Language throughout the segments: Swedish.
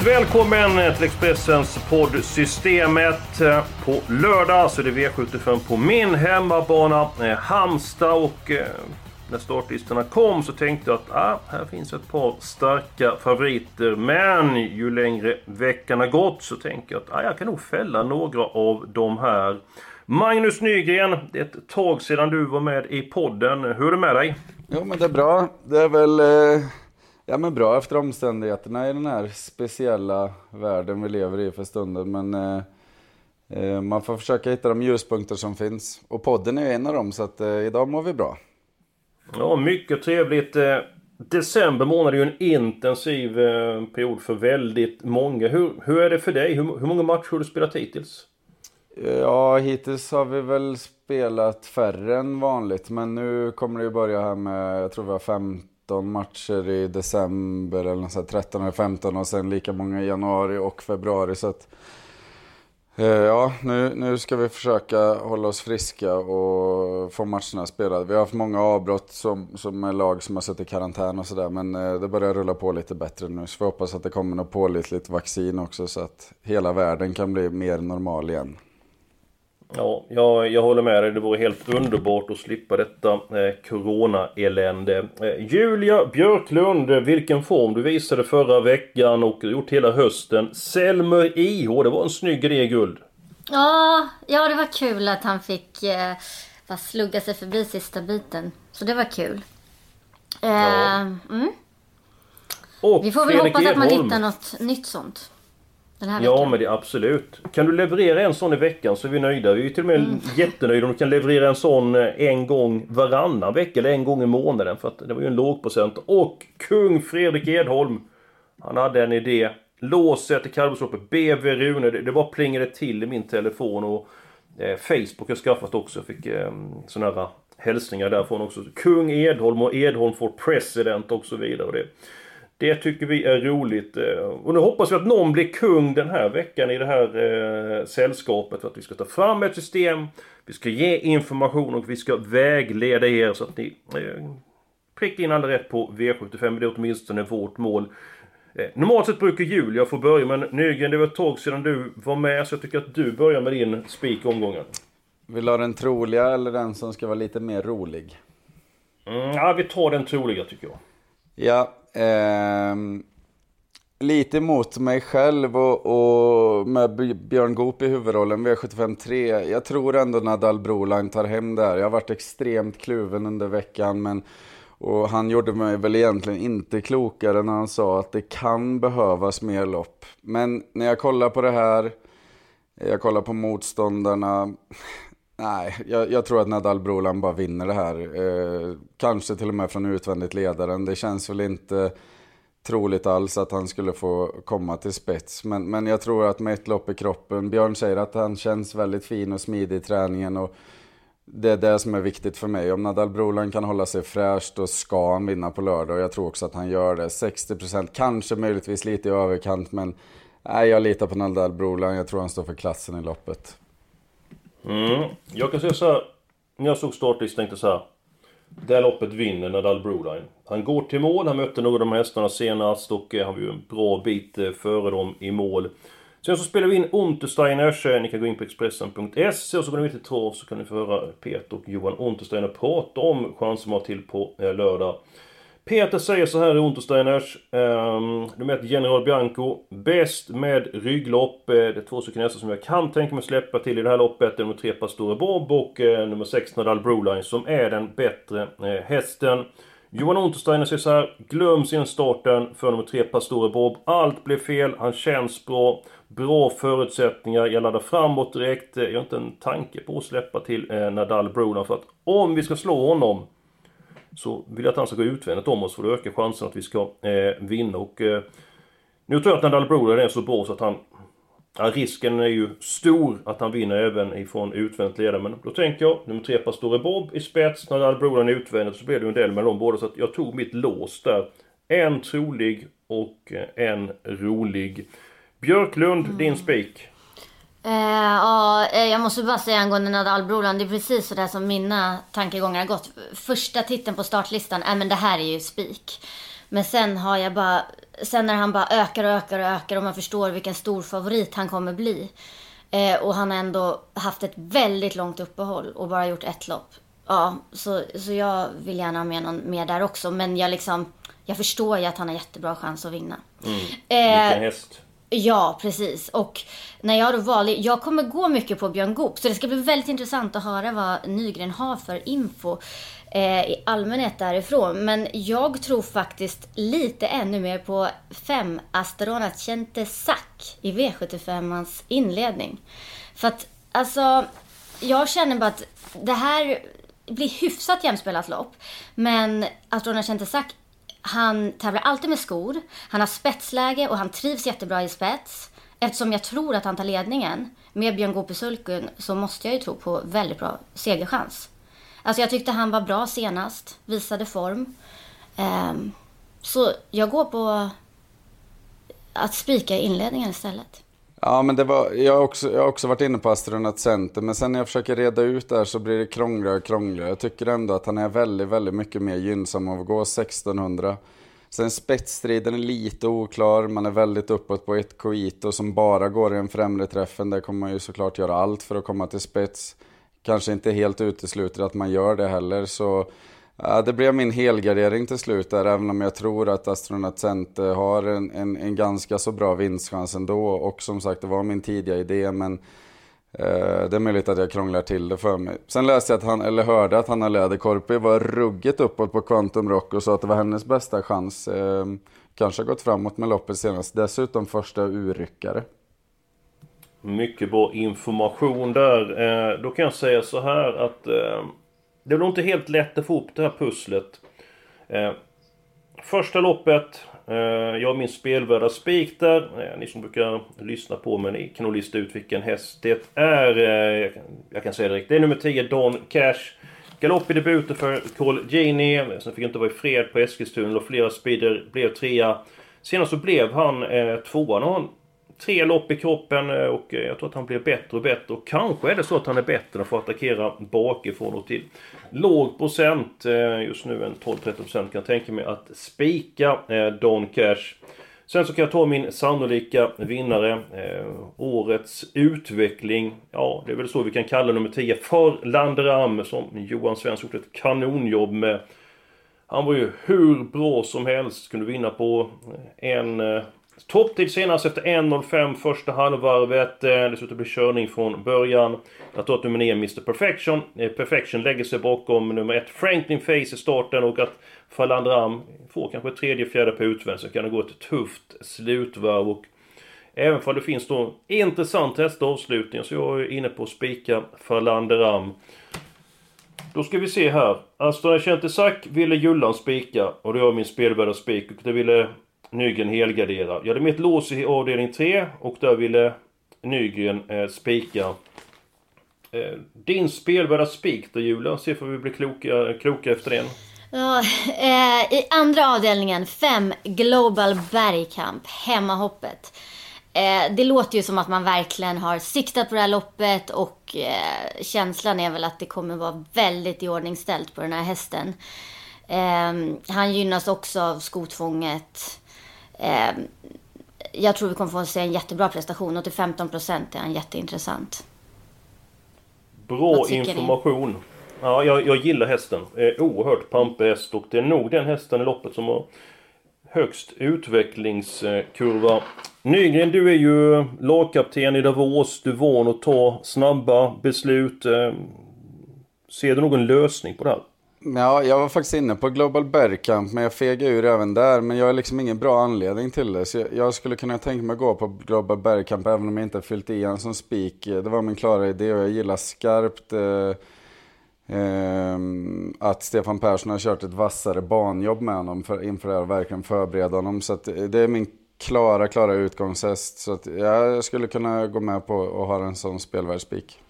Varmt välkommen till Expressens podd Systemet. På lördag så är det V75 på min hemmabana eh, Halmstad och eh, när startlistorna kom så tänkte jag att ah, här finns ett par starka favoriter. Men ju längre veckan har gått så tänker jag att ah, jag kan nog fälla några av de här. Magnus Nygren, det är ett tag sedan du var med i podden. Hur är det med dig? Jo men det är bra. Det är väl eh, ja, men bra efter omständigheterna i den här speciella världen vi lever i för stunden. Men eh, eh, man får försöka hitta de ljuspunkter som finns. Och podden är en av dem så att eh, idag mår vi bra. Ja, mycket trevligt. Eh, december månad är ju en intensiv eh, period för väldigt många. Hur, hur är det för dig? Hur, hur många matcher har du spelat hittills? Ja, hittills har vi väl spelat färre än vanligt. Men nu kommer det ju börja här med, jag tror vi har 13 matcher i december eller något 13 eller 15 och sen lika många i januari och februari. Så att, eh, ja, nu, nu ska vi försöka hålla oss friska och få matcherna spelade. Vi har haft många avbrott som, som är lag som har suttit i karantän och sådär. Men eh, det börjar rulla på lite bättre nu. Så vi hoppas att det kommer något pålitligt vaccin också så att hela världen kan bli mer normal igen. Ja, jag, jag håller med dig. Det vore helt underbart att slippa detta eh, Corona-elände. Eh, Julia Björklund, vilken form du visade förra veckan och gjort hela hösten. Selmer IH, det var en snygg idé guld. Ja, ja det var kul att han fick eh, bara slugga sig förbi sista biten. Så det var kul. Eh, Ja. mm. Vi får väl Fredrik hoppas att man Edholm. hittar något nytt sånt. Den här Ja veckan. men det är absolut. Kan du leverera en sån i veckan så är vi nöjda. Vi är till och med jättenöjda om du kan leverera en sån eh, en gång varannan vecka eller en gång i månaden. För att det var ju en lågprocent. Och kung Fredrik Edholm. Han hade en idé. Låset i kallblodsloppet. BV Rune. Det, det bara plingade till i min telefon. Och eh, Facebook har skaffat också. Jag fick eh, såna här hälsningar därifrån också. Kung Edholm och Edholm for president och så vidare. Och det, det tycker vi är roligt. eh, Och nu hoppas vi att någon blir kung den här veckan i det här eh, sällskapet. För att vi ska ta fram ett system, vi ska ge information och vi ska vägleda er så att ni eh, prickar in alla rätt på V75. Det är åtminstone vårt mål. Eh, normalt sett brukar Julia få börja men Nygren det var ett tag sedan du var med så jag tycker att du börjar med din spik omgången. Vill du ha den troliga eller den som ska vara lite mer rolig? Mm, ja, vi tar den troliga tycker jag. Ja, eh, lite emot mig själv och, och med Björn Goop i huvudrollen, V75 3. Jag tror ändå Nadal Broline tar hem det här. Jag har varit extremt kluven under veckan, men och han gjorde mig väl egentligen inte klokare när han sa att det kan behövas mer lopp. Men när jag kollar på det här, jag kollar på motståndarna. Nej, jag, jag tror att Nadal Brolan bara vinner det här. Eh, kanske till och med från utvändigt ledaren. Det känns väl inte troligt alls att han skulle få komma till spets. Men, men jag tror att med ett lopp i kroppen. Björn säger att han känns väldigt fin och smidig i träningen. Och det är det som är viktigt för mig. Om Nadal Brolan kan hålla sig fräsch då ska han vinna på lördag. Och jag tror också att han gör det. 60% kanske möjligtvis lite i överkant. Men nej, jag litar på Nadal Brolan. Jag tror han står för klassen i loppet. Mm. Jag kan säga så här. När jag såg startlistan tänkte jag så här. Det här loppet vinner Nadal Broline. Han går till mål, han mötte några av de här hästarna senast och eh, han var ju en bra bit eh, före dem i mål. Sen så spelar vi in Untersteiner eh, ni kan gå in på Expressen.se och så går ni in till Trav så kan ni få höra Peter och Johan Untersteiner prata om chansen har till på eh, lördag. Peter säger så här i Untersteiners. Ehm, um, de möter General Bianco. Bäst med rygglopp. Eh, det är två stycken hästar som jag kan tänka mig släppa till i det här loppet. Det är nummer 3 Pastore Bob och eh, nummer 6 Nadal Broline som är den bättre eh, hästen. Johan Untersteiner säger så här. Glöm sin starten för nummer 3 Pastore Bob. Allt blev fel. Han känns bra. Bra förutsättningar. Jag laddar framåt direkt. Jag har inte en tanke på att släppa till Nadal Broline för att om vi ska slå honom så vill jag att han ska gå utvändigt om oss för att öka chansen att vi ska eh, vinna. Och, eh, nu tror jag att Nadal Broder är så bra så att han... Ja, risken är ju stor att han vinner även ifrån utvändigt ledare. Men då tänker jag, nummer tre Pastore Bob i spets, Nadal Broder utvändigt så blir det ju en del med dem båda. Så att jag tog mitt lås där. En trolig och en rolig. Björklund, mm. din spik? Eh, ja, eh, jag måste bara säga angående Nadal-Brolan, det är precis så där som mina tankegångar har gått. Första titeln på startlistan, äh, men det här är ju spik. Men sen har jag bara, sen när han bara ökar och ökar och ökar och man förstår vilken stor favorit han kommer bli. Eh, och han har ändå haft ett väldigt långt uppehåll och bara gjort ett lopp. Ja, så, så jag vill gärna ha med någon mer där också. Men jag liksom, jag förstår ju att han har jättebra chans att vinna. Mm. Vilken eh, häst. Ja, precis. Och när jag då valde, jag kommer gå mycket på Björn Goop, så det ska bli väldigt intressant att höra vad Nygren har för info eh, i allmänhet därifrån. Men jag tror faktiskt lite ännu mer på 5 Asterona Centesac i V75ans inledning. För att, alltså, jag känner bara att det här blir hyfsat jämspelat lopp. Men Astrona Centesac han tävlar alltid med skor. Han har spetsläge och han trivs jättebra i spets. Eftersom jag tror att han tar ledningen med Björn Goop sulken så måste jag ju tro på väldigt bra segerchans. Alltså jag tyckte han var bra senast, visade form. Um, så jag går på att spika inledningen istället. Ja, men det var, jag, har också, jag har också varit inne på Astronaut Center, men sen när jag försöker reda ut det här så blir det krångligare och krångligare. Jag tycker ändå att han är väldigt, väldigt mycket mer gynnsam av att gå 1600. Sen spetsstriden är lite oklar, man är väldigt uppåt på ett Koito som bara går i den främre träffen. Där kommer man ju såklart göra allt för att komma till spets. Kanske inte helt utesluter att man gör det heller, så det blev min helgardering till slut där, även om jag tror att Astronaut Center har en, en, en, ganska så bra vinstchans ändå. Och som sagt, det var min tidiga idé, men eh, det är möjligt att jag krånglar till det för mig. Sen läste jag att han, eller hörde att Hanna Läderkorpi var rugget uppåt på Quantum Rock och sa att det var hennes bästa chans. Eh, kanske har gått framåt med loppet senast. Dessutom första urryckare. Mycket bra information där. Eh, då kan jag säga så här att eh, det var nog inte helt lätt att få ihop det här pusslet. Eh, första loppet. Eh, jag och min spelvärda spik där. Eh, ni som brukar lyssna på mig, ni kan nog lista ut vilken häst det är. Eh, jag kan säga direkt. Det är nummer 10, Don Cash. Galopp i debuten för Cole Genie. Sen fick inte vara i fred på Eskilstuna och flera speeder blev trea. Senast så blev han eh, tvåa. Nu han tre lopp i kroppen eh, och eh, jag tror att han blir bättre och bättre. Och kanske är det så att han är bättre för att attackera bakifrån och till låg procent. Eh, just nu en 12-13% kan jag tänka mig att spika Don Cash. Sen så kan jag ta min sannolika vinnare. Eh, årets utveckling. Ja, det är väl så vi kan kalla nummer 10. För Landeram som Johan Svensson gjort ett kanonjobb med. Han var ju hur bra som helst. Kunde vinna på en Topptid senast efter 1.05 första halvvarvet. Eh, dessutom blir körning från början. Jag tror att nummer 9, Mr Perfection. Eh, Perfection lägger sig bakom nummer 1, Franklin Face i starten och att Falandram får kanske tredje, fjärde på utvänd. Så kan det gå ett tufft slutvarv. Och även för det finns då intressant hästavslutning så jag är inne på att spika Falandram. Då ska vi se här. Aston Chantesac ville Jullan spika och det var min spelvärda spik. Och det ville Nygren helgardera. Jag hade mitt lås i avdelning 3 och där ville Nygren eh, spika. Eh, din spelvärda spik då Julia, se om vi blir kloka, kloka efter den. Ja, eh, I andra avdelningen, 5 Global Bergkamp, hemmahoppet. Eh, det låter ju som att man verkligen har siktat på det här loppet och eh, känslan är väl att det kommer vara väldigt iordningställt på den här hästen. Eh, han gynnas också av skotvånget. Eh, jag tror vi kommer få se en jättebra prestation och till 15 procent är han jätteintressant. Bra information. Ja, jag, jag gillar hästen. Eh, oerhört pampig häst och det är nog den hästen i loppet som har högst utvecklingskurva. Nygren, du är ju lagkapten i Davos. Du är van att ta snabba beslut. Eh, ser du någon lösning på det här? Ja, jag var faktiskt inne på Global Bergkamp, men jag fegade ur även där. Men jag har liksom ingen bra anledning till det. Så jag, jag skulle kunna tänka mig att gå på Global Bergkamp, även om jag inte har fyllt i en som spik. Det var min klara idé och jag gillar skarpt. Eh, eh, att Stefan Persson har kört ett vassare banjobb med honom för, inför det här och verkligen förbereda honom. Så det är min klara, klara utgångshäst. Så att jag skulle kunna gå med på att ha en sån spelvärldsspik.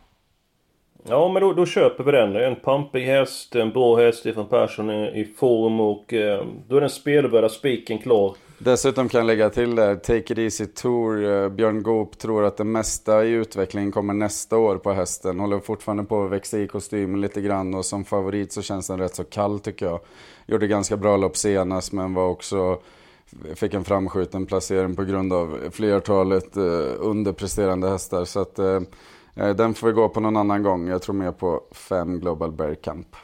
Ja, men då, då köper vi den. En pampig häst, en bra häst, Stefan Persson är i form och eh, då är den spelvärda spiken klar. Dessutom kan jag lägga till där, Take It Easy Tour. Eh, Björn Goop tror att det mesta i utvecklingen kommer nästa år på hästen. Håller fortfarande på att växa i kostymen lite grann och som favorit så känns den rätt så kall tycker jag. Gjorde ganska bra lopp senast men var också fick en framskjuten placering på grund av flertalet eh, underpresterande hästar. Så att eh Eh, den får vi gå på någon annan gång. Jag tror mer på fem Global Bear Camp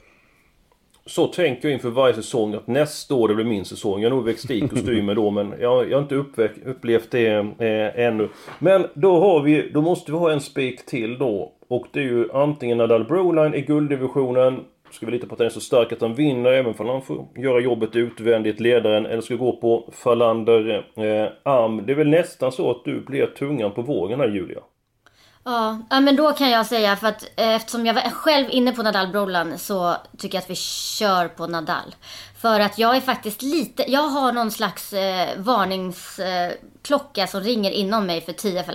så tänker jag inför varje säsong att nästa år det blir min säsong. Jag har nog växt i kostymer då men jag, jag har inte upplevt det eh, ännu. Men då har vi, då måste vi ha en spik till då. Och det är ju antingen Nadal Broline i gulddivisionen. Ska vi lita på att den är så stark att han vinner även om han får göra jobbet utvändigt, ledaren. Eller ska vi gå på Falander eh, Arm. Det är väl nästan så att du blir tungan på vågen här Julia? Ja, men då kan jag säga för att eh, eftersom jag var själv inne på Nadal Brollan så tycker jag att vi kör på Nadal. För att jag är faktiskt lite, jag har någon slags eh, varningsklocka eh, som ringer inom mig för 10 för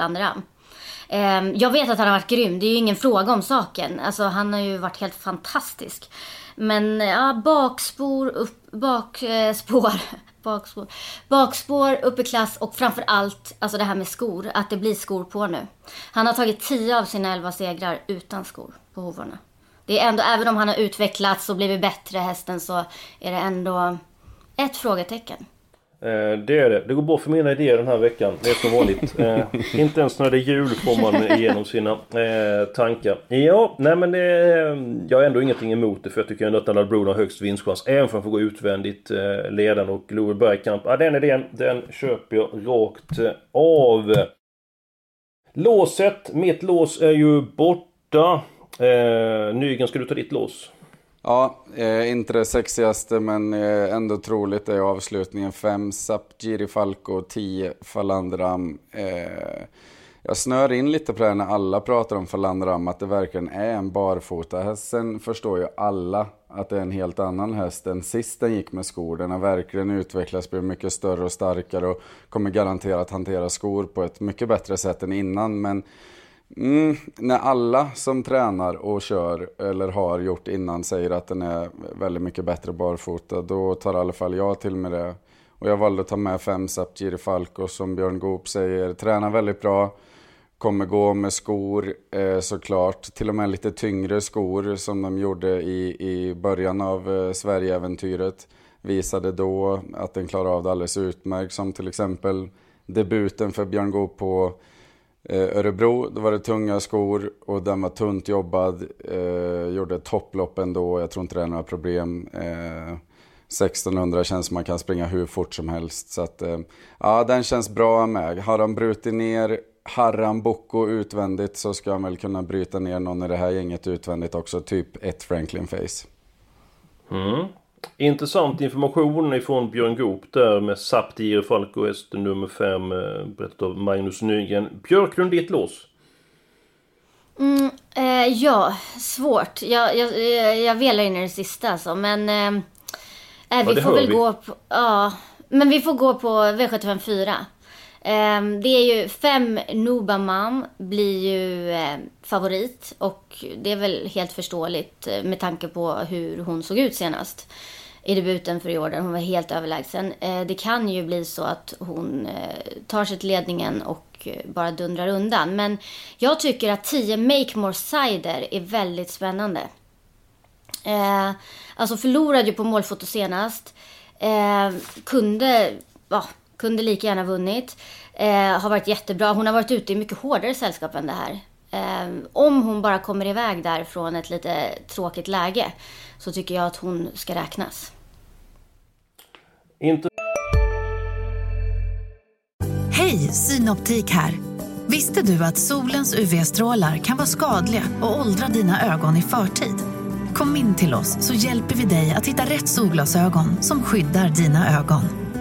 Eh, jag vet att han har varit grym, det är ju ingen fråga om saken. Alltså han har ju varit helt fantastisk. Men ja, bakspår, upp, bakspår eh, bakspår. Bakspår, upp i klass och framför allt alltså det här med skor. Att det blir skor på nu. Han har tagit 10 av sina 11 segrar utan skor på hovarna. Det är ändå, även om han har utvecklats och blivit bättre hästen så är det ändå ett frågetecken. Eh, det är det. Det går bra för mina idéer den här veckan. Det är som vanligt. Eh, inte ens när det är jul får man igenom sina eh, tankar. Ja, nej men det, jag har ändå ingenting emot det för jag tycker ändå att Donald Brown har högst vinstchans. Även för att få gå utvändigt eh, ledande och Lower Bergkamp. Ja, den idén, den köper jag rakt eh, av. Låset, mitt lås är ju borta. Eh, Nygren, ska du ta ditt lås? Ja, eh, inte det sexigaste men eh, ändå troligt är avslutningen 5 Sapgiri Falco, 10 Falandram. Eh, jag snör in lite på det här när alla pratar om Falandram, att det verkligen är en barfota häst. Sen förstår ju alla att det är en helt annan häst än sist den gick med skor. Den har verkligen utvecklats, blivit mycket större och starkare och kommer garanterat hantera skor på ett mycket bättre sätt än innan. Men Mm, när alla som tränar och kör eller har gjort innan säger att den är väldigt mycket bättre barfota, då tar i alla fall jag till mig det. Och jag valde att ta med fem Sapgiri Falco som Björn Goop säger, tränar väldigt bra. Kommer gå med skor eh, såklart, till och med lite tyngre skor som de gjorde i, i början av eh, Sverigeäventyret. Visade då att den klarar av det alldeles utmärkt, som till exempel debuten för Björn Goop på Eh, Örebro, då var det tunga skor och den var tunt jobbad. Eh, gjorde topplopp ändå, jag tror inte det är några problem. Eh, 1600 känns som man kan springa hur fort som helst. Så att, eh, ja, den känns bra med. Har de brutit ner Harran Boko utvändigt så ska han väl kunna bryta ner någon i det här gänget utvändigt också. Typ ett Franklin Face. Mm. Intressant information ifrån Björn Goop där med Saptir Falco häst nummer 5 eh, berättat av Magnus Nygren. Björklund, ditt lås? Mm, eh, ja, svårt. Jag, jag, jag velar in i det sista alltså, men... Eh, eh vi får väl vi. gå på... Ja, men vi får gå på V754. Ehm, det är ju fem Nubamam blir ju eh, favorit och det är väl helt förståeligt eh, med tanke på hur hon såg ut senast i debuten för i år där hon var helt överlägsen. Eh, det kan ju bli så att hon tar sig till ledningen och bara dundrar undan. Men jag tycker att 10 Make More Cider är väldigt spännande. Alltså förlorade ju på målfoto senast. Kunde, ja, kunde lika gärna vunnit. Eh, har varit jättebra. Hon har varit ute i mycket hårdare sällskap än det här. Eh, om hon bara kommer iväg där från ett lite tråkigt läge så tycker jag att hon ska räknas. Inte... Hej, Synoptik här. Visste du att solens UV-strålar kan vara skadliga och åldra dina ögon i förtid? Kom in till oss så hjälper vi dig att hitta rätt solglasögon som skyddar dina ögon.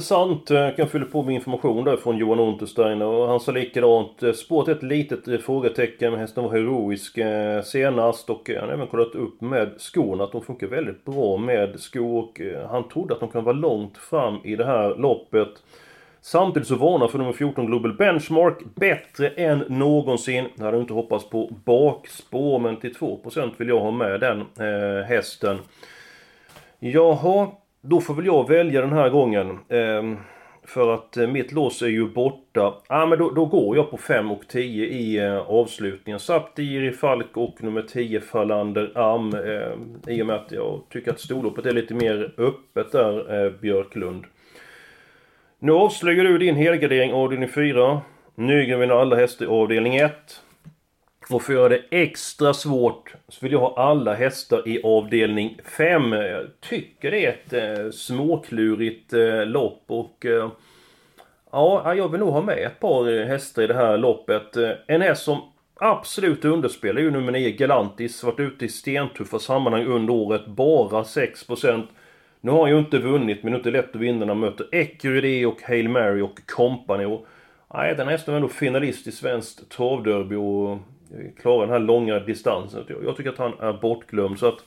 Intressant. Eh, jag kan fylla på med information där från Johan Untersteiner och han sa likadant. Eh, spåret är ett litet eh, frågetecken, hästen var heroisk senast och han har även kollat upp med skorna att de funkar väldigt bra med skor och han trodde att de kan vara långt fram i det här loppet. Samtidigt så varnar för nummer 14 Global Benchmark bättre än någonsin. Jag hade inte hoppats på bakspår men till 2% vill jag ha med den eh, hästen. Jaha, då får väl jag välja den här gången. Ehm, för att eh, mitt lås är ju borta. Ja men då, då går jag på 5 och 10 i eh, avslutningen. Saptiri Falk och nummer 10 Falander Am. Eh, I och med att jag tycker att storloppet är lite mer öppet där, eh, Björklund. Nu avslöjar du din helgardering avdelning 4. Nygren vinner alla hästar i avdelning 1. Och för att göra det extra svårt så vill jag ha alla hästar i avdelning 5. Jag tycker det är ett eh, småklurigt eh, lopp och... Eh, ja, jag vill nog ha med ett par eh, hästar i det här loppet. Eh, En häst som absolut underspelar är ju nummer 9 Galantis. Varit ute i stentuffa sammanhang under året. Bara 6%. Nu har han ju inte vunnit, men det är inte lätt att vinna när han möter Ecuride och Hail Mary och Company. Och, nej, den här hästen var ändå finalist i svenskt travderby och klarar den här långa distansen. Jag- tycker att han är bortglömd, så att...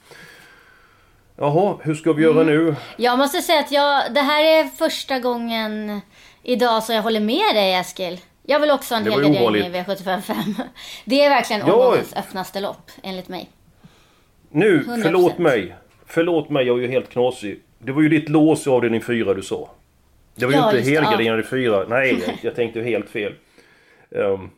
Jaha, hur ska vi göra nu? Jag måste säga att jag, det här är första gången idag som jag håller med dig Eskil. Jag vill också ha en ju helgardering i ovanligt. V755. Det är verkligen Ja. omgångens öppnaste lopp, enligt mig. Nu, 100%. förlåt mig. Förlåt mig, jag är ju helt knasig. Det var ju ditt lås i avdelning 4 du sa. Det var ju Ja, inte just det, helgarderad i 4. Nej, jag, jag tänkte ju helt fel. Um,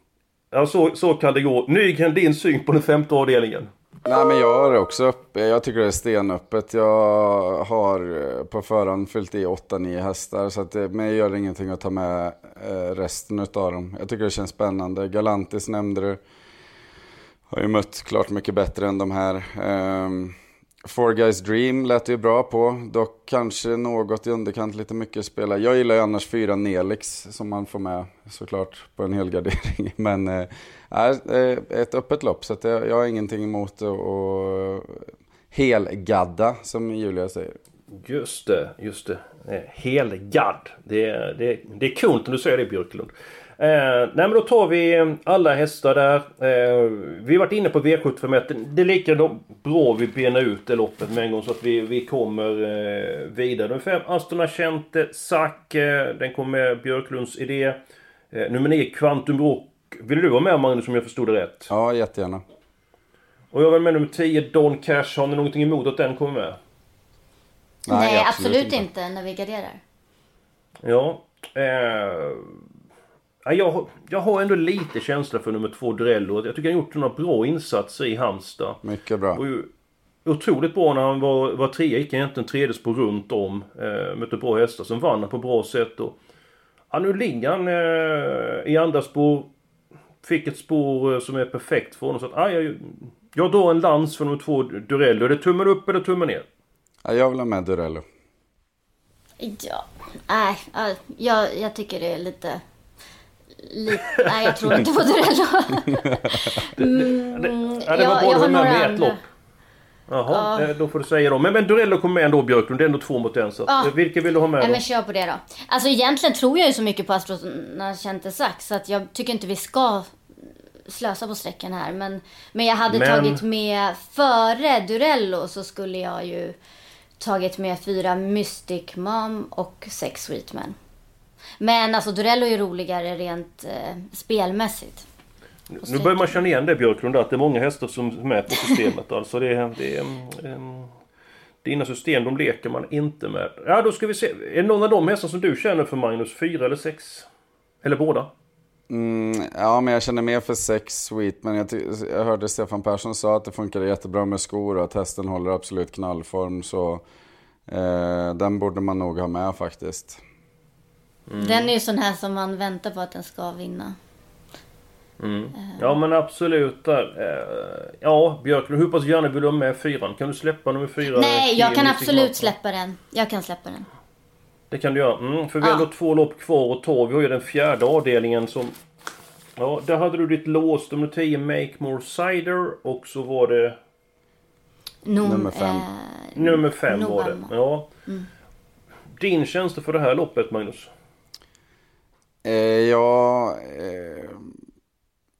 ja, så, så kan det gå. Nygren, din syn på den femte avdelningen? Nej men jag har det också uppe. Jag tycker det är stenöppet. Jag har eh, på förhand fyllt i 8-9 hästar. Så att det, mig gör det ingenting att ta med eh, resten av dem. Jag tycker det känns spännande. Galantis nämnde du. Har ju mött klart mycket bättre än de här. Um, Four Guys Dream lät ju bra på. Dock kanske något i underkant lite mycket spela. Jag gillar ju annars fyra Nelix som man får med såklart på en helgardering. Men eh, är eh, ett öppet lopp så att jag, jag har ingenting emot att helgadda som Julia säger. Just det, just det. Eh, Helgadd. Det, det, det är coolt när du säger det Björklund. Eh, nej men då tar vi alla hästar där. Eh, vi har varit inne på V75. Det- Det är lika då- bra vi benar ut det loppet med en gång så att vi, vi kommer eh, vidare. Nummer 5, Aston Achente Sack. Eh, den kommer med Björklunds idé. Eh, nummer 9, Quantum Rock. Vill du vara med Magnus om jag förstod det rätt? Ja, jättegärna. Och jag vill med nummer 10, Don Cash. Har ni någonting emot att den kommer med? Nej, absolut, inte. när vi garderar. Ja. Eh, ja, jag, har- jag har ändå lite känsla för nummer två Drello. Jag tycker han gjort några bra insatser i Halmstad. Mycket bra. Och ju otroligt bra när han var, var trea. Gick egentligen tredje spår runt om. Eh, mötte bra hästar. Sen vann han på bra sätt. Och, ja, nu ligger han eh, i andra spår. Fick ett spår eh, som är perfekt för honom. Så att, ja, jag, jag drar en lans för nummer två Durello. Är det tummen upp eller tummen ner? Ja, jag vill ha med Durello. Ja, nej, ja, jag, jag tycker det är lite... lite nej, jag tror inte på Durello. Mm, Ja, det var jag- har var med ett lopp. Jaha, eh, då får du säga då. Men, men Durello kommer med ändå Björklund. Det är ändå två mot en. Så Ja. eh, vilka vill du ha med Nej då? men kör på det då. Alltså egentligen tror jag ju så mycket på Astrona Sax så att jag tycker inte vi ska slösa på sträckan här. Men, men jag hade Men- tagit med, före Durello så skulle jag ju tagit med fyra Mystic Mom och sex Sweetman. Men alltså Durello är ju roligare rent eh, spelmässigt. Nu börjar man känna igen det Björklund, att det är många hästar som är med på systemet. Alltså det, är- det är... Um, dina system, de leker man inte med. Ja, då ska vi se. Är det någon av de hästar som du känner för Magnus? Fyra eller sex? Eller båda? Mm, ja, men jag känner mer för sex sweet. Men jag, jag hörde Stefan Persson sa att det funkar jättebra med skor och att hästen håller absolut knallform. Så eh, den borde man nog ha med faktiskt. Den är ju sån här som man väntar på att den ska vinna. Mm. Ja men absolut där. Eh, Ja Björklund, hur pass gärna vill du ha med fyran? Kan du släppa nummer fyra? Nej, jag kan absolut släppa den. Jag kan släppa den. Det kan du göra. Mm, för vi har ändå två lopp kvar att ta. Vi har ju den fjärde avdelningen som... Ja, där hade du ditt lås nummer 10, Make More Cider. Och så var det... Nom, Nummer fem. Eh, Nummer 5 var det. Ja. Din känsla för det här loppet, Magnus? Eh, ja, eh,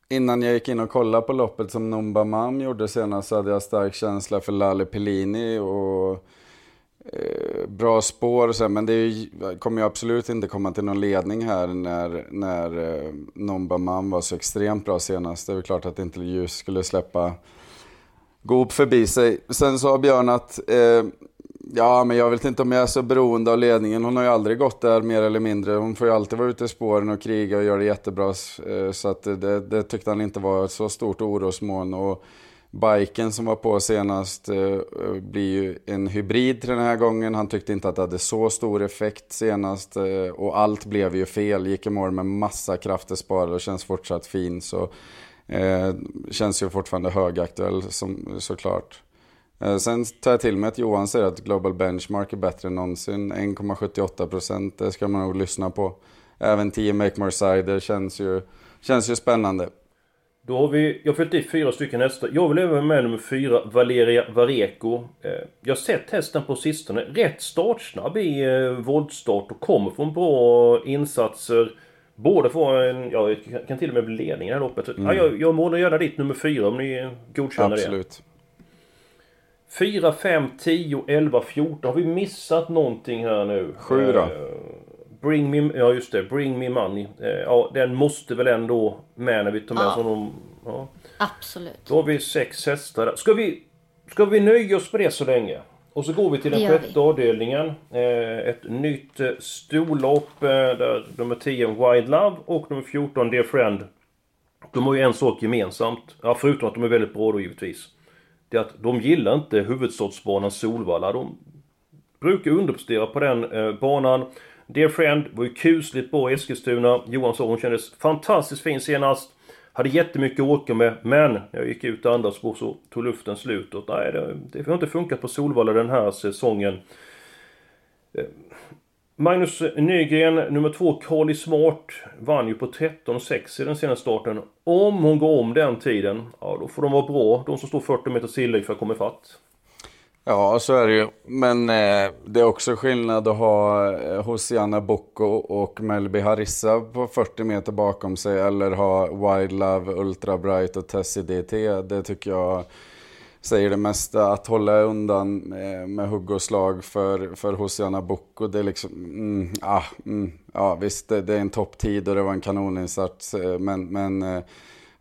innan jag gick in och kollade på loppet som Numba Mam gjorde senast så hade jag stark känsla för Lale Pellini och eh, bra spår och så, men det ju, kommer ju absolut inte komma till någon ledning här när, när eh, Numba Mam var så extremt bra senast. Det är väl klart att inte ljus skulle släppa Goop förbi sig. Sen sa Björn att eh, Ja, men jag vet inte om jag är så beroende av ledningen. Hon har ju aldrig gått där mer eller mindre. Hon får ju alltid vara ute i spåren och kriga och göra det jättebra. Eh, så att det, det tyckte han inte var ett så stort orosmoln. Och biken som var på senast eh, eh, blir ju en hybrid till den här gången. Han tyckte inte att det hade så stor effekt senast. Och allt blev ju fel. Gick i mål med massa krafter sparade och känns fortsatt fin. Så eh, känns ju fortfarande högaktuell som, såklart. Eh, Sen tar jag till mig att Johan säger att Global Benchmark är bättre än någonsin. 1,78 procent, det ska man nog lyssna på. Även 10 Make More Cider känns ju, känns ju spännande. Då har vi, jag har fyllt i fyra stycken hästar. Jag vill även med nummer fyra, Valeria Vareko. Eh, jag har sett hästen på sistone. Rätt startsnabb i eh, voltstart och kommer från bra insatser. Både få en, ja, kan till och med bli ledning i det här loppet. Ja, jag, jag målar gärna dit nummer fyra om ni godkänner det. Absolut. 4, 5, 10, 11, 14. Har vi missat någonting här nu? Sju då? Eh, Bring me, ja just det, Bring me money. Eh, ja, den måste väl ändå med när vi tar med Ja. honom. Ja. Absolut. Då har vi sex hästar där. Ska vi, ska vi nöja oss med det så länge? Och så går vi till den sjätte avdelningen. Eh, ett nytt eh, storlopp eh, där nummer 10 Wild Love och nummer 14 Dear Friend. De har ju en sak gemensamt. Ja, förutom att de är väldigt bra då givetvis. Det är att de gillar inte huvudstadsbanan Solvalla. De brukar underprestera på den eh, banan. Dear Friend var ju kusligt bra i Eskilstuna. Johan sa hon kändes fantastiskt fin senast. Hade jättemycket att åka med, men när jag gick ut och andades på så tog luften slut. Och nej, det, det har inte funkat på Solvalla den här säsongen. Eh, Magnus Nygren, nummer två, Carly Smart, vann ju på 13,6 i den senaste starten. Om hon går om den tiden, ja då får de vara bra, de som står 40 meter tillägg för att komma ifatt. Ja, så är det ju. Men eh, det är också skillnad att ha eh, Hosianna Bocco och Melby Harissa på 40 meter bakom sig eller ha Wild Love, Ultra Bright och Tessie DT. Det tycker jag säger det mesta. Att hålla undan med hugg och slag för, för Hosianna Bocco, det är liksom... Mm, ah, mm, ja, visst, det, det är en topptid och det var en kanoninsats, eh, men... men eh,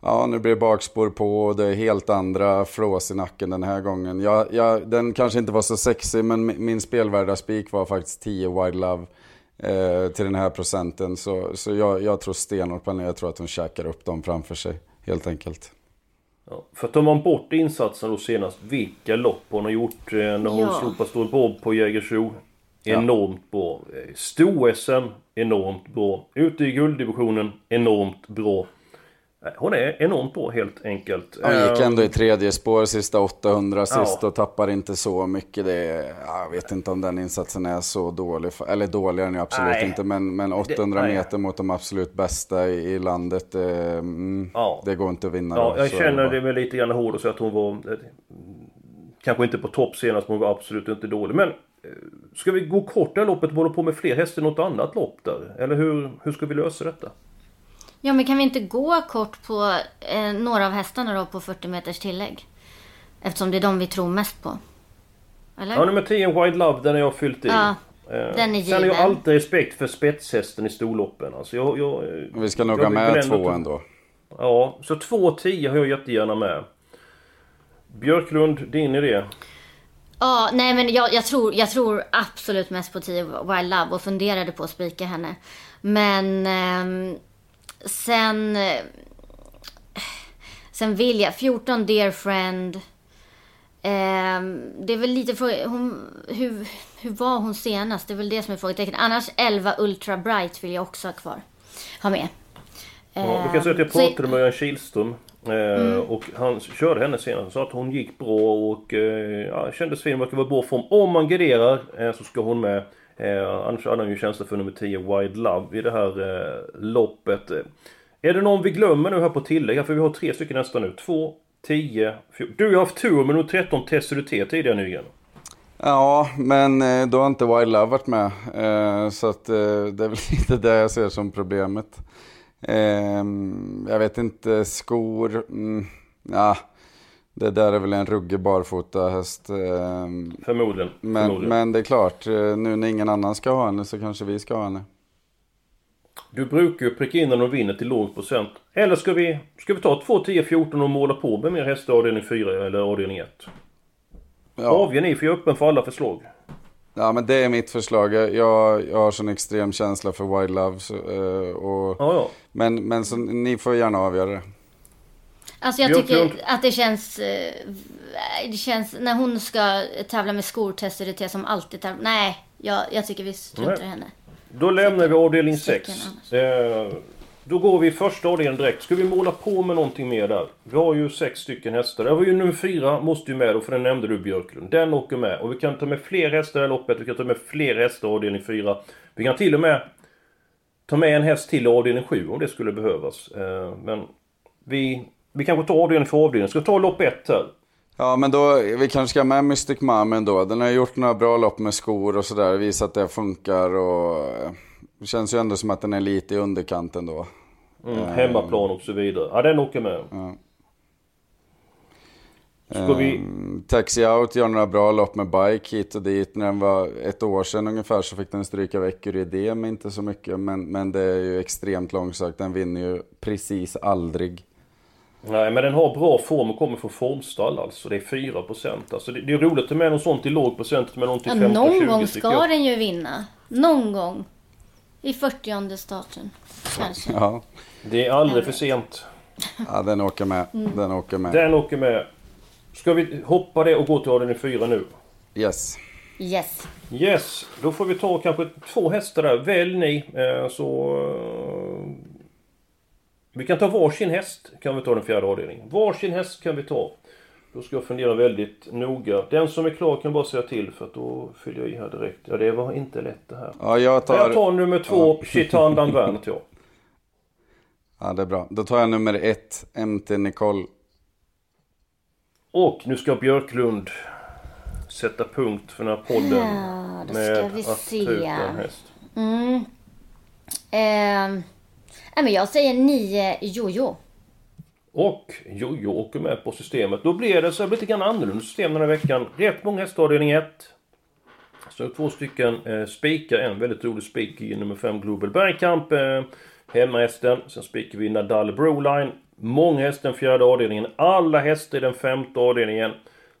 Ja, nu blir det bakspår på och det är helt andra flås i nacken den här gången. Jag, jag, den kanske inte var så sexig, men min- min spelvärda spik var faktiskt 10 Wild Love eh, till den här procenten. Så, så jag, jag tror stenhårt på henne. Jag tror att hon käkar upp dem framför sig, helt enkelt. Ja, för tar man bort insatsen då senast, vilka lopp hon har gjort eh, när hon Ja. slog Pastor Bob på Jägersro. Enormt bra. Eh, Sto-SM, enormt bra. Ute i gulddivisionen, enormt bra. Hon är enormt bra helt enkelt. Hon gick Eh, ändå i tredje spår sista 800 sist Ja. och tappar inte så mycket. Det jag vet inte om den insatsen är så dålig. Eller dålig är den ju absolut Nej. inte. Men, men 800 nej. meter mot de absolut bästa i, landet. Eh, mm, Ja. Det går inte att vinna Ja, då, jag så känner bara. det väl lite grann hårt att säga att hon var... Kanske inte på topp senast, men hon var absolut inte dålig. Men... eh, Ska vi gå kort det här loppet och hålla på med fler hästar i något annat lopp där? Eller hur, hur ska vi lösa detta? Ja, men kan vi inte gå kort på eh, några av hästarna då på 40 meters tillägg? Eftersom det är de vi tror mest på. Eller? Ja, nummer 10, Wild Love, den har jag fyllt i. Ja, Eh, den är Sen har jag given. alltid respekt för spetshästen i storloppen. Alltså jag, jag, eh, Vi ska nog ha med två ändå. Ja, så 2-10 har jag jättegärna med. Björklund, din idé? Ja, nej men jag, jag, tror, jag tror absolut mest på 10 Wild Love och funderade på att spika henne. Men ehm, sen... eh, Sen vill jag, 14 Dear Friend. Ehm, det är väl lite fråga, hon, hur, hur var hon senast? Det är väl det som är frågetecknet. Annars 11 Ultra Bright vill jag också ha kvar. Ha med. Ja, vi kan säga att jag Ehm, så- Mm. pratade med Örjan Kihlström. Eh, Och han körde henne senast. Sa att hon gick bra och eh, ja, kändes fin. Verkar vara i bra form. Om man garderar eh, så ska hon med. Eh, annars hade han ju känsla för nummer 10 Wild Love i det här eh, loppet. Är det någon vi glömmer nu här på tillägg? För vi har tre stycken nästan nu. 2, 10, 14. Du har haft tur med nummer 13 Tesser tidigare nyligen. Ja, men eh, då har inte Wild Love varit med. Eh, så att eh, det är väl lite det jag ser som problemet. Jag vet inte, skor. Mm, ja, det där är väl en ruggig barfota häst. Förmodligen. Men, förmodligen. men det är klart, nu när ingen annan ska ha henne så kanske vi ska ha henne. Du brukar ju pricka in när de vinner till låg procent. Eller ska vi, ska vi ta 2, 10, 14 och måla på med mer hästar avdelning 4 eller avdelning 1? Ja. Avgör ni, för jag är öppen för alla förslag. Ja men det är mitt förslag. Jag, jag har sån extrem känsla för Wild Love. Så, eh, och, ja, ja. Men, men så, ni får gärna avgöra det. Alltså jag tycker att det känns... Eh, det känns... När hon ska tävla med skor, tester det som alltid tävlar. Nej, jag, jag tycker vi struntar i henne. Då lämnar vi avdelning 6. Då går vi i första avdelningen direkt. Ska vi måla på med någonting mer där? Vi har ju sex stycken hästar. Det var ju nummer fyra, måste ju med då, för den nämnde du Björklund. Den åker med. Och vi kan ta med fler hästar i loppet. Vi kan ta med fler hästar i avdelning fyra. Vi kan till och med ta med en häst till i avdelning sju om det skulle behövas. Eh, men vi, vi kanske tar avdelning för avdelning. Ska vi ta lopp ett här? Ja, men då, vi kanske ska ha med Mystic Mom ändå. Den har gjort några bra lopp med skor och sådär. Visat att det funkar och... Det känns ju ändå som att den är lite i underkanten då. Mm, uh, hemmaplan och så vidare. Ja, den åker med. Uh. Ska vi... Um, Taxi Out gör några bra lopp med bike hit och dit. När den var ett år sedan ungefär så fick den stryka veckor i det, men inte så mycket. Men, men det är ju extremt långsökt. Den vinner ju precis aldrig. Nej, men den har bra form och kommer från formstall alltså. Det är 4% alltså. Det, det är roligt med något sånt i låg procent med något till 15-20 ja, Någon gång ska den ju vinna. Någon gång. I 40 starten. Kanske. Ja. Det är aldrig för sent. Ja, den åker med. Mm. Den åker med. Den åker med. Ska vi hoppa det och gå till avdelning 4 nu? Yes. Yes. Yes. Då får vi ta kanske två hästar där. Välj ni. Eh, så... Vi kan ta varsin häst. Kan vi ta den fjärde avdelningen. Varsin häst kan vi ta. Då ska jag fundera väldigt noga. Den som är klar kan bara säga till för att då fyller jag i här direkt. Ja, det var inte lätt det här. Ja, jag tar... Jag tar nummer två, ja. Chitan Danvert, ja. Ja, det är bra. Då tar jag nummer ett, MT Nicole. Och nu ska Björklund sätta punkt för den här podden. Ja, då med ska vi att se. Ta ut en häst. Mm. Eh, men jag säger nio eh, Jojo. Och Jojo åker med på systemet. Då blir det så här lite grann annorlunda system den här veckan. Rätt många hästar avdelning 1. Så två stycken eh, spikar. En väldigt rolig spik i nummer 5 Global Bergkamp. Eh, hemmahästen. Sen spikar vi Nadal Broline. Många hästar i den fjärde avdelningen. Alla hästar i den femte avdelningen.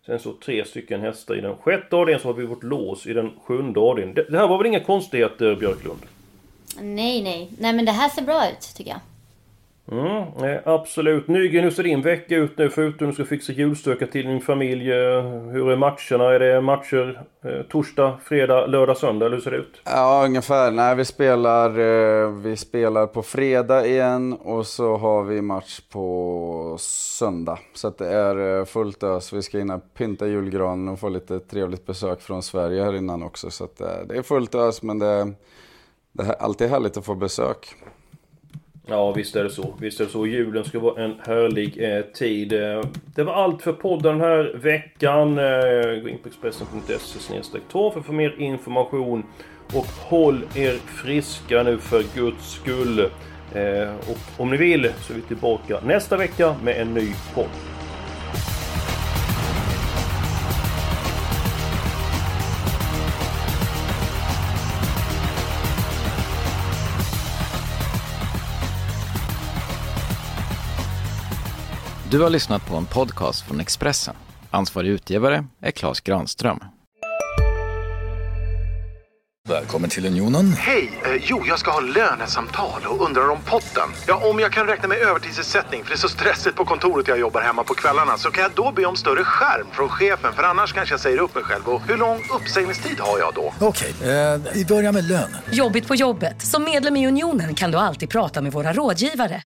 Sen så tre stycken hästar i den sjätte avdelningen. Så har vi vårt lås i den sjunde avdelningen. Det, det här var väl inga konstigheter Björklund? Nej, nej. Nej men det här ser bra ut tycker jag. Mm, absolut. Nygren, hur ser din vecka ut nu förutom att du ska fixa julstökar till din familj? Eh, hur är matcherna? Är det matcher eh, torsdag, fredag, lördag, söndag eller hur ser det ut? Ja, ungefär. Nej, vi spelar, eh, vi spelar på fredag igen och så har vi match på söndag. Så att det är fullt ös. Vi ska hinna pynta julgranen och få lite trevligt besök från Sverige här innan också. Så att det är fullt ös men det, det är alltid härligt att få besök. Ja, visst är det så. Visst är det så. Julen ska vara en härlig eh, tid. Eh, det var allt för podden den här veckan. Eh, gå in på Expressen.se 2 för att få mer information. Och håll er friska nu för guds skull. Eh, och om ni vill så är vi tillbaka nästa vecka med en ny podd. Du har lyssnat på en podcast från Expressen. Ansvarig utgivare är Klas Granström. Välkommen till Unionen. Hej! Eh, jo, jag ska ha lönesamtal och undrar om potten. Ja, om jag kan räkna med övertidsersättning för det är så stressigt på kontoret jag jobbar hemma på kvällarna så kan jag då be om större skärm från chefen för annars kanske jag säger upp mig själv. Och hur lång uppsägningstid har jag då? Okej, eh, vi börjar med lön. Jobbigt på jobbet. Som medlem i Unionen kan du alltid prata med våra rådgivare.